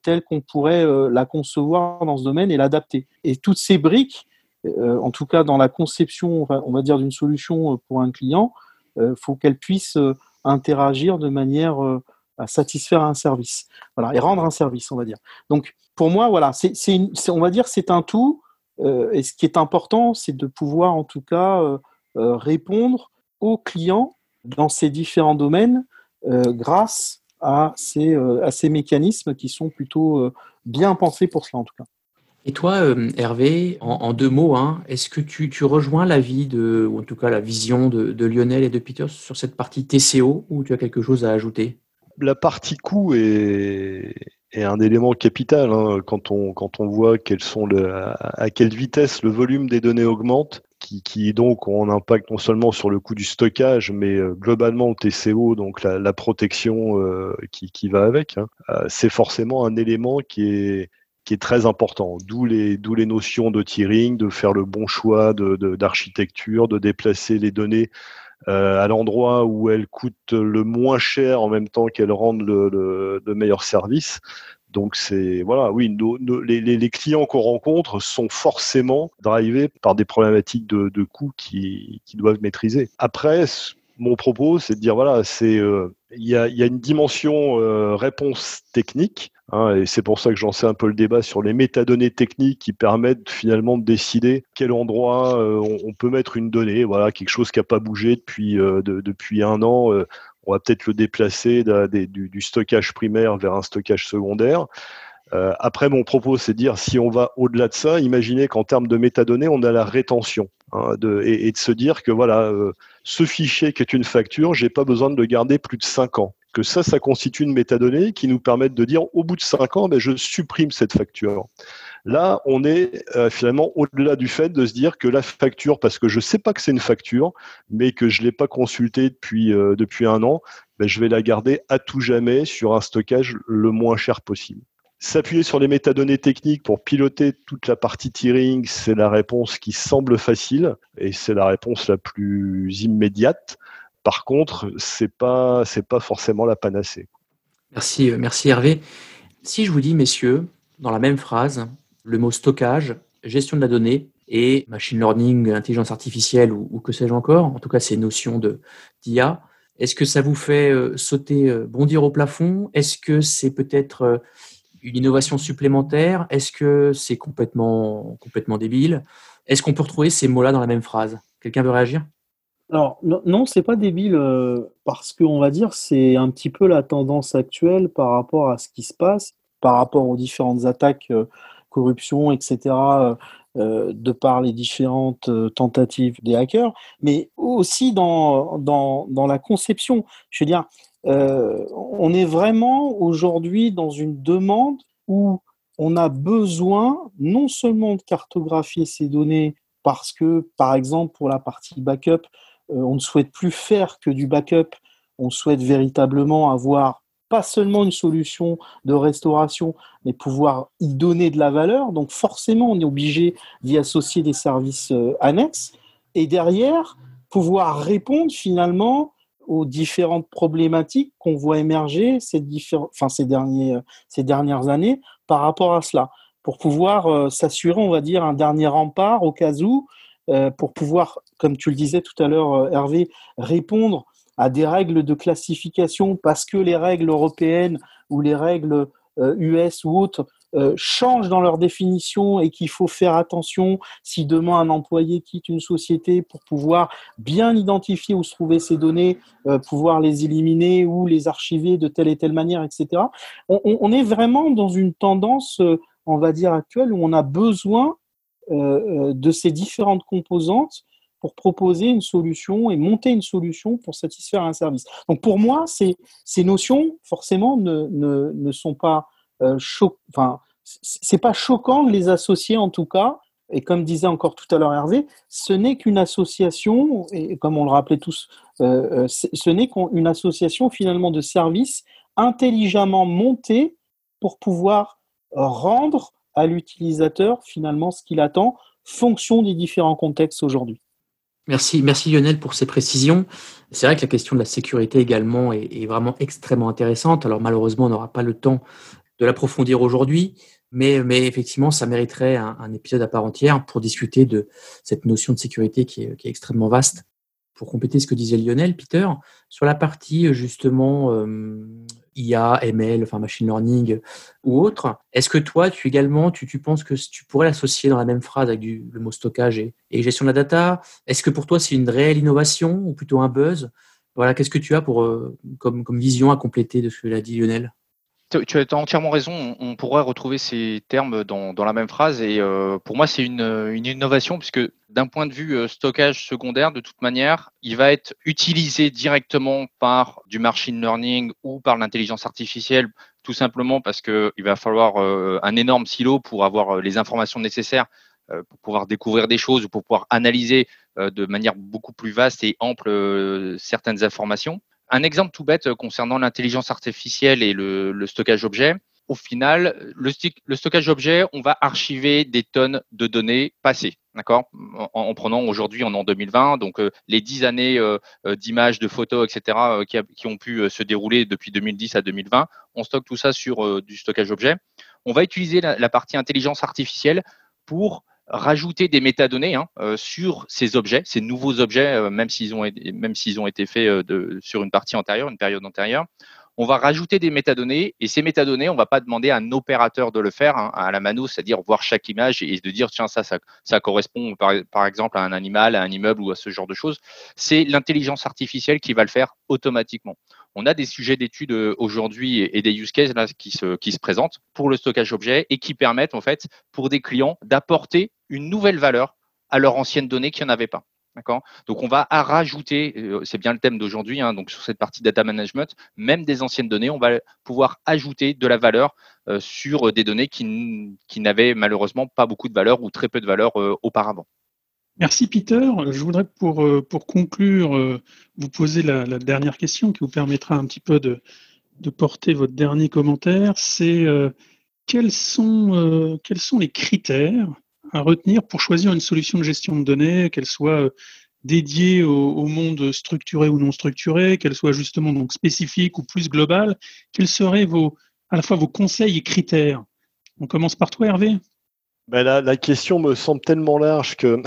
telle qu'on pourrait la concevoir dans ce domaine et l'adapter. Et toutes ces briques, en tout cas dans la conception, on va dire, d'une solution pour un client, il faut qu'elles puissent interagir de manière euh, à satisfaire un service. Voilà, et rendre un service, on va dire. Donc, pour moi, voilà, c'est, on va dire, c'est un tout. Euh, et ce qui est important, c'est de pouvoir, en tout cas, euh, répondre aux clients dans ces différents domaines grâce à ces, à ces mécanismes qui sont plutôt bien pensés pour cela, en tout cas. Et toi, euh, Hervé, en, deux mots, hein, est-ce que tu, rejoins l'avis de, ou en tout cas la vision de, Lionel et de Peter sur cette partie TCO ou tu as quelque chose à ajouter? La partie coût est, un élément capital hein, quand, on, quand on voit quels sont à quelle vitesse le volume des données augmente. Qui, donc ont un impact non seulement sur le coût du stockage, mais euh, globalement au TCO, donc la, protection euh, qui, va avec. Hein. c'est forcément un élément qui est, qui est très important. D'où les, d'où les notions de tiering, de faire le bon choix de, d'architecture, de, déplacer les données euh, à l'endroit où elles coûtent le moins cher en même temps qu'elles rendent le, le, meilleur service. Donc c'est voilà, oui, les, clients qu'on rencontre sont forcément drivés par des problématiques de, coûts qui, doivent maîtriser. Après, mon propos, c'est de dire voilà, c'est euh, il y, a, une dimension euh, réponse technique Hein, et c'est pour ça que j'en sais un peu le débat sur les métadonnées techniques qui permettent finalement de décider quel endroit euh, on, peut mettre une donnée. Voilà, quelque chose qui n'a pas bougé depuis, depuis un an. Euh, on va peut-être le déplacer du, stockage primaire vers un stockage secondaire. après, mon propos, c'est de dire si on va au-delà de ça, imaginez qu'en termes de métadonnées, on a la rétention. Hein, et, de se dire que voilà, ce fichier qui est une facture, j'ai pas besoin de le garder plus de 5 ans que ça, ça constitue une métadonnée qui nous permet de dire au bout de cinq ans, ben, je supprime cette facture. Là, on est euh, finalement au-delà du fait de se dire que la facture, parce que je ne sais pas que c'est une facture, mais que je ne l'ai pas consultée depuis, euh, depuis un an, ben, je vais la garder à tout jamais sur un stockage le moins cher possible. S'appuyer sur les métadonnées techniques pour piloter toute la partie tiering, c'est la réponse qui semble facile et c'est la réponse la plus immédiate. Par contre, c'est pas pas forcément la panacée. Merci, euh, merci Hervé. Si je vous dis, messieurs, dans la même phrase, le mot stockage, gestion de la donnée et machine learning, intelligence artificielle ou, que sais-je encore, en tout cas ces notions d'IA, est-ce que ça vous fait euh, sauter, euh, bondir au plafond? Est-ce que c'est peut-être une innovation supplémentaire? Est-ce que c'est complètement, complètement débile? Est-ce qu'on peut retrouver ces mots-là dans la même phrase? Quelqu'un veut réagir? Alors, non, non c'est pas débile, euh, parce qu'on va dire c'est un petit peu la tendance actuelle par rapport à ce qui se passe, par rapport aux différentes attaques, euh, corruption, etc., euh, de par les différentes tentatives des hackers, mais aussi dans, dans, dans la conception. Je veux dire, on est vraiment aujourd'hui dans une demande où on a besoin non seulement de cartographier ces données parce que, par exemple, pour la partie backup, euh, on ne souhaite plus faire que du backup, on souhaite véritablement avoir pas seulement une solution de restauration, mais pouvoir y donner de la valeur. Donc forcément, on est obligé d'y associer des services euh, annexes. Et derrière, pouvoir répondre finalement aux différentes problématiques qu'on voit émerger ces, enfin, ces, derniers, ces dernières années par rapport à cela, pour pouvoir euh, s'assurer, on va dire, un dernier rempart au cas où, euh, pour pouvoir, comme tu le disais tout à l'heure, Hervé, répondre à des règles de classification parce que les règles européennes ou les règles US euh, ou autres euh, changent dans leur définition et qu'il faut faire attention si demain un employé quitte une société pour pouvoir bien identifier où se trouvaient ces données, euh, pouvoir les éliminer ou les archiver de telle et telle manière, etc. On, on est vraiment dans une tendance, on va dire, actuelle où on a besoin de ces différentes composantes pour proposer une solution et monter une solution pour satisfaire un service. Donc pour moi, ces, notions, forcément, ne, ne, ne sont pas euh, enfin, c'est pas choquant de les associer en tout cas. Et comme disait encore tout à l'heure Hervé, ce n'est qu'une association, et comme on le rappelait tous, euh, euh ce n'est qu'une association finalement de services intelligemment montés pour pouvoir rendre à l'utilisateur finalement ce qu'il attend, fonction des différents contextes aujourd'hui. Merci, merci Lionel pour ces précisions. C'est vrai que la question de la sécurité également est, vraiment extrêmement intéressante. Alors malheureusement, on n'aura pas le temps de l'approfondir aujourd'hui, mais, mais effectivement, ça mériterait un, épisode à part entière pour discuter de cette notion de sécurité qui est, extrêmement vaste. Pour compléter ce que disait Lionel, Peter, sur la partie justement euh, IA, ML, machine learning ou autre. Est-ce que toi, tu également, tu, penses que tu pourrais l'associer dans la même phrase avec le mot stockage et, gestion de la data? Est-ce que pour toi, c'est une réelle innovation ou plutôt un buzz? Voilà, qu'est-ce que tu as pour euh, comme vision à compléter de ce que l'a dit Lionel? Tu as entièrement raison. On pourrait retrouver ces termes dans, la même phrase. Et euh, pour moi, c'est une, une, innovation puisque d'un point de vue euh, stockage secondaire, de toute manière, il va être utilisé directement par du machine learning ou par l'intelligence artificielle, tout simplement parce qu'il va falloir euh, un énorme silo pour avoir les informations nécessaires pour pouvoir découvrir des choses ou pour pouvoir analyser de manière beaucoup plus vaste et ample certaines informations. Un exemple tout bête euh, concernant l'intelligence artificielle et le, stockage objet. Au final, le, stockage objet, on va archiver des tonnes de données passées, d'accord? En, prenant aujourd'hui, en 2020, donc euh, les dix années euh, d'images, de photos, etc., qui, ont pu se dérouler depuis 2010 à 2020. On stocke tout ça sur du stockage objet. On va utiliser la partie intelligence artificielle pour rajouter des métadonnées hein, euh, sur ces objets, ces nouveaux objets, euh, même s'ils ont, même s'ils ont été faits euh, sur une partie antérieure, une période antérieure. On va rajouter des métadonnées et ces métadonnées, on va pas demander à un opérateur de le faire hein, à la mano, c'est-à-dire voir chaque image et de dire tiens ça, ça, correspond par, exemple à un animal, à un immeuble ou à ce genre de choses. C'est l'intelligence artificielle qui va le faire automatiquement on a des sujets d'études euh, aujourd'hui et des use cases qui, se, présentent pour le stockage objet et qui permettent en fait pour des clients d'apporter une nouvelle valeur à leur ancienne donnée qui n'y en avait pas. Donc on va rajouter, euh, c'est bien le thème d'aujourd'hui, hein, sur cette partie data management, même des anciennes données, on va pouvoir ajouter de la valeur euh, sur des données qui n'avaient malheureusement pas beaucoup de valeur ou très peu de valeur auparavant. Merci Peter. Je voudrais pour, euh, pour conclure euh, vous poser la, dernière question qui vous permettra un petit peu de, porter votre dernier commentaire. C'est euh, quels, sont, quels sont les critères à retenir pour choisir une solution de gestion de données, qu'elle soit dédiée au, au, monde structuré ou non structuré, qu'elle soit justement donc spécifique ou plus globale? Quels seraient vos, à la fois vos conseils et critères? On commence par toi Hervé ben la, question me semble tellement large que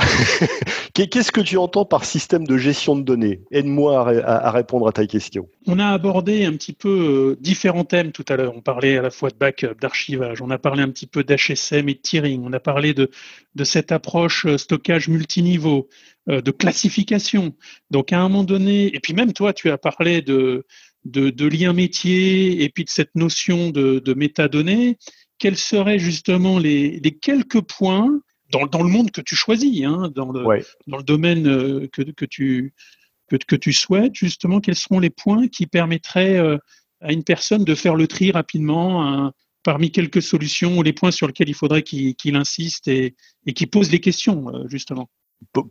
qu'est-ce que tu entends par système de gestion de données? Aide-moi à, répondre à ta question. On a abordé un petit peu euh, différents thèmes tout à l'heure. On parlait à la fois de backup, d'archivage, on a parlé un petit peu d'HSM et de tiering, on a parlé de, de cette approche euh, stockage multiniveau, euh, de classification. Donc à un moment donné, et puis même toi, tu as parlé de, de, de liens métiers et puis de cette notion de métadonnées quels seraient justement les, quelques points dans, dans, le monde que tu choisis, hein, dans, le, dans le domaine euh, que, que, tu, que, que, tu souhaites, justement, quels seront les points qui permettraient euh, à une personne de faire le tri rapidement parmi quelques solutions ou les points sur lesquels il faudrait qu'il insiste et, et qu'il pose les questions, euh, justement?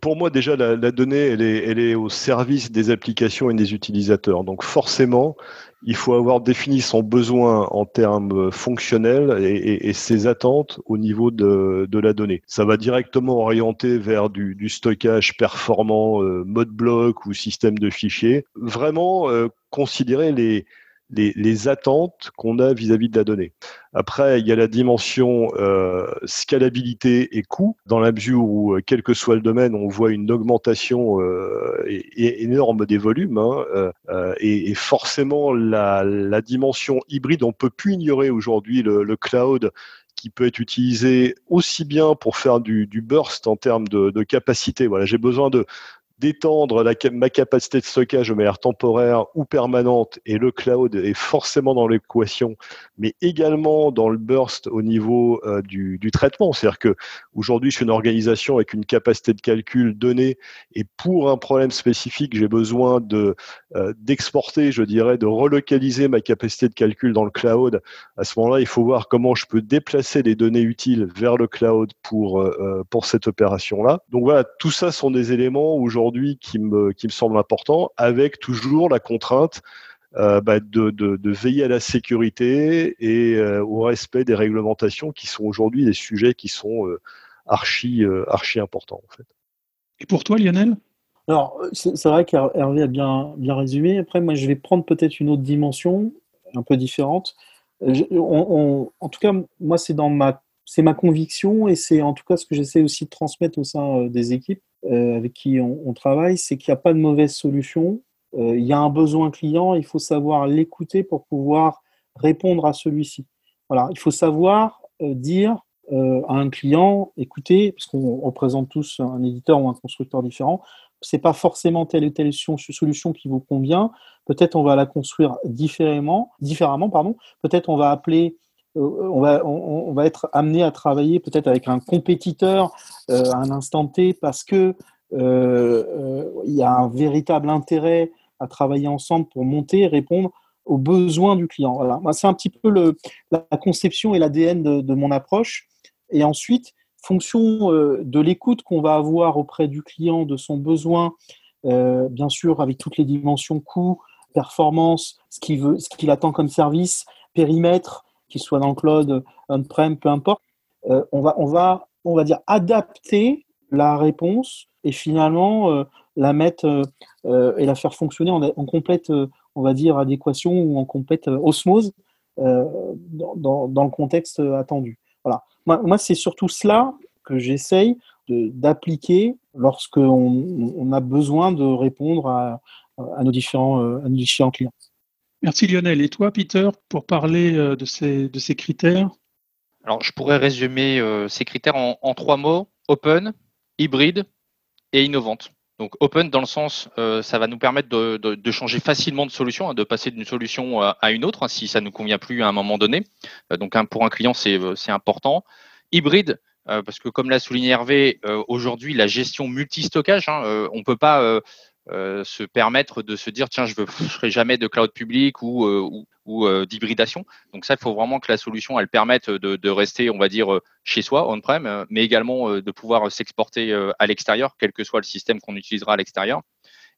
Pour moi, déjà, la, donnée, elle est, elle est, au service des applications et des utilisateurs. Donc, forcément, il faut avoir défini son besoin en termes fonctionnels et, ses attentes au niveau de, la donnée. Ça va directement orienter vers du, stockage performant, euh, mode bloc ou système de fichiers. Vraiment euh, considérer les, les, attentes qu'on a vis-à-vis de la donnée. Après, il y a la dimension euh, scalabilité et coût, dans la mesure où, euh, quel que soit le domaine, on voit une augmentation euh, énorme des volumes. Hein, et, forcément, la, dimension hybride, on peut plus ignorer aujourd'hui le, cloud qui peut être utilisé aussi bien pour faire du, burst en termes de, de capacité. Voilà, j'ai besoin de, d'étendre ma capacité de stockage de manière temporaire ou permanente, et le cloud est forcément dans l'équation, mais également dans le burst au niveau euh, du, traitement. C'est-à-dire que aujourd'hui, je suis une organisation avec une capacité de calcul donnée, et pour un problème spécifique, j'ai besoin de euh, d'exporter, je dirais, de relocaliser ma capacité de calcul dans le cloud. À ce moment-là, il faut voir comment je peux déplacer les données utiles vers le cloud pour euh, pour cette opération-là. Donc voilà, tout ça sont des éléments aujourd'hui qui me, qui me semble important, avec toujours la contrainte euh, bah, de, de, veiller à la sécurité et euh, au respect des réglementations qui sont aujourd'hui des sujets qui sont euh, archi, archi importants. En fait. Et pour toi, Lionel? Alors, c'est vrai qu'Hervé a bien, bien résumé. Après, moi, je vais prendre peut-être une autre dimension, un peu différente. en tout cas, moi, c'est dans ma c'est ma conviction et c'est en tout cas ce que j'essaie aussi de transmettre au sein des équipes. Euh, avec qui on, travaille, c'est qu'il n'y a pas de mauvaise solution. Euh, il y a un besoin client, il faut savoir l'écouter pour pouvoir répondre à celui-ci. Voilà, il faut savoir euh, dire à un client, écoutez, parce qu'on représente tous un éditeur ou un constructeur différent, c'est pas forcément telle ou telle solution qui vous convient. Peut-être on va la construire différemment, différemment, pardon. Peut-être on va appeler on va, on, va être amené à travailler peut-être avec un compétiteur euh, à un instant T parce que euh, il y a un véritable intérêt à travailler ensemble pour monter et répondre aux besoins du client. Voilà. c'est un petit peu la conception et l'ADN de, mon approche. Et ensuite, fonction de l'écoute qu'on va avoir auprès du client, de son besoin, bien sûr avec toutes les dimensions coût, performance, ce qu'il ce qu'il attend comme service, périmètre, qu'il soit dans le cloud, on-prem, peu importe, euh, on, va, on, va, on va dire adapter la réponse et finalement euh, la mettre euh, et la faire fonctionner en, complète, on va dire, adéquation ou en complète osmose dans, dans, le contexte attendu. Voilà. Moi, c'est surtout cela que j'essaye d'appliquer lorsqu'on on a besoin de répondre à, nos différents, à nos différents clients. Merci Lionel. Et toi, Peter, pour parler euh, de ces, critères? Alors, je pourrais résumer euh, ces critères en, trois mots open, hybride et innovante. Donc, open dans le sens, euh, ça va nous permettre de, changer facilement de solution, hein, de passer d'une solution à une autre, hein, si ça ne nous convient plus à un moment donné. donc, pour un client, c'est important. Hybride, parce que comme l'a souligné Hervé, aujourd'hui, la gestion multi-stockage, hein, on ne peut pas euh, se permettre de se dire tiens je ne ferai jamais de cloud public ou, euh, euh, d'hybridation. Donc ça, il faut vraiment que la solution elle permette de, rester, on va dire, chez soi, on-prem, mais également de pouvoir s'exporter à l'extérieur, quel que soit le système qu'on utilisera à l'extérieur.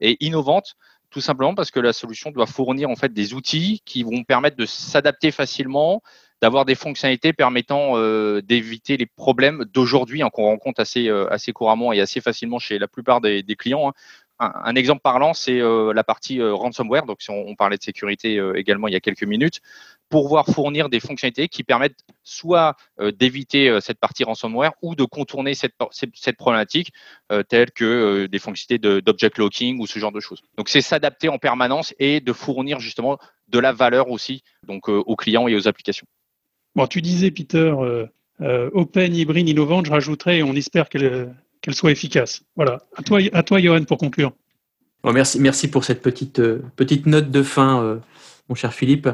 Et innovante, tout simplement parce que la solution doit fournir en fait des outils qui vont permettre de s'adapter facilement, d'avoir des fonctionnalités permettant d'éviter les problèmes d'aujourd'hui hein, qu'on rencontre assez, assez couramment et assez facilement chez la plupart des, clients. Hein un, exemple parlant, c'est euh, la partie euh, ransomware. Donc, si on, parlait de sécurité euh, également il y a quelques minutes, pouvoir fournir des fonctionnalités qui permettent soit d'éviter cette partie ransomware ou de contourner cette, cette problématique, telle que des fonctionnalités d'object locking ou ce genre de choses. Donc, c'est s'adapter en permanence et de fournir justement de la valeur aussi donc aux clients et aux applications. Bon, tu disais, Peter, open, hybride, innovante. Je rajouterais, on espère qu'elle qu'elle soit efficace. Voilà. À toi, à Johan, pour conclure. merci, pour cette petite, euh, petite note de fin, euh, mon cher Philippe.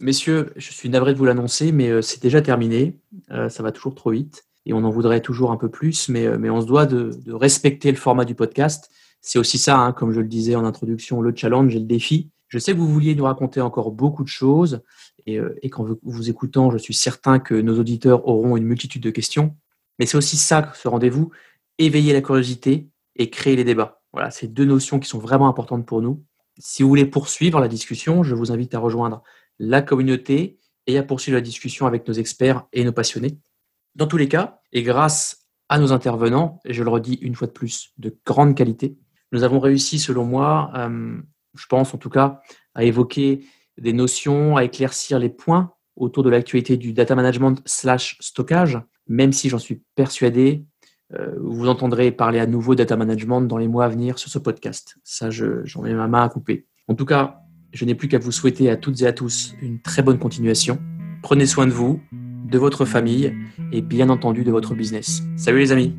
Messieurs, je suis navré de vous l'annoncer, mais euh, c'est déjà terminé. ça va toujours trop vite et on en voudrait toujours un peu plus, mais, mais on se doit de, respecter le format du podcast. C'est aussi ça, hein, comme je le disais en introduction, le challenge et le défi. Je sais que vous vouliez nous raconter encore beaucoup de choses et, et qu'en vous écoutant, je suis certain que nos auditeurs auront une multitude de questions. Mais c'est aussi ça, ce rendez-vous, éveiller la curiosité et créer les débats. Voilà, c'est deux notions qui sont vraiment importantes pour nous. Si vous voulez poursuivre la discussion, je vous invite à rejoindre la communauté et à poursuivre la discussion avec nos experts et nos passionnés. Dans tous les cas, et grâce à nos intervenants, et je le redis une fois de plus, de grande qualité, nous avons réussi, selon moi, euh, je pense en tout cas, à évoquer des notions, à éclaircir les points autour de l'actualité du data management slash stockage, même si j'en suis persuadé, vous entendrez parler à nouveau data management dans les mois à venir sur ce podcast. Ça, j'en mets ma main à couper. En tout cas, je n'ai plus qu'à vous souhaiter à toutes et à tous une très bonne continuation. Prenez soin de vous, de votre famille et bien entendu de votre business. Salut les amis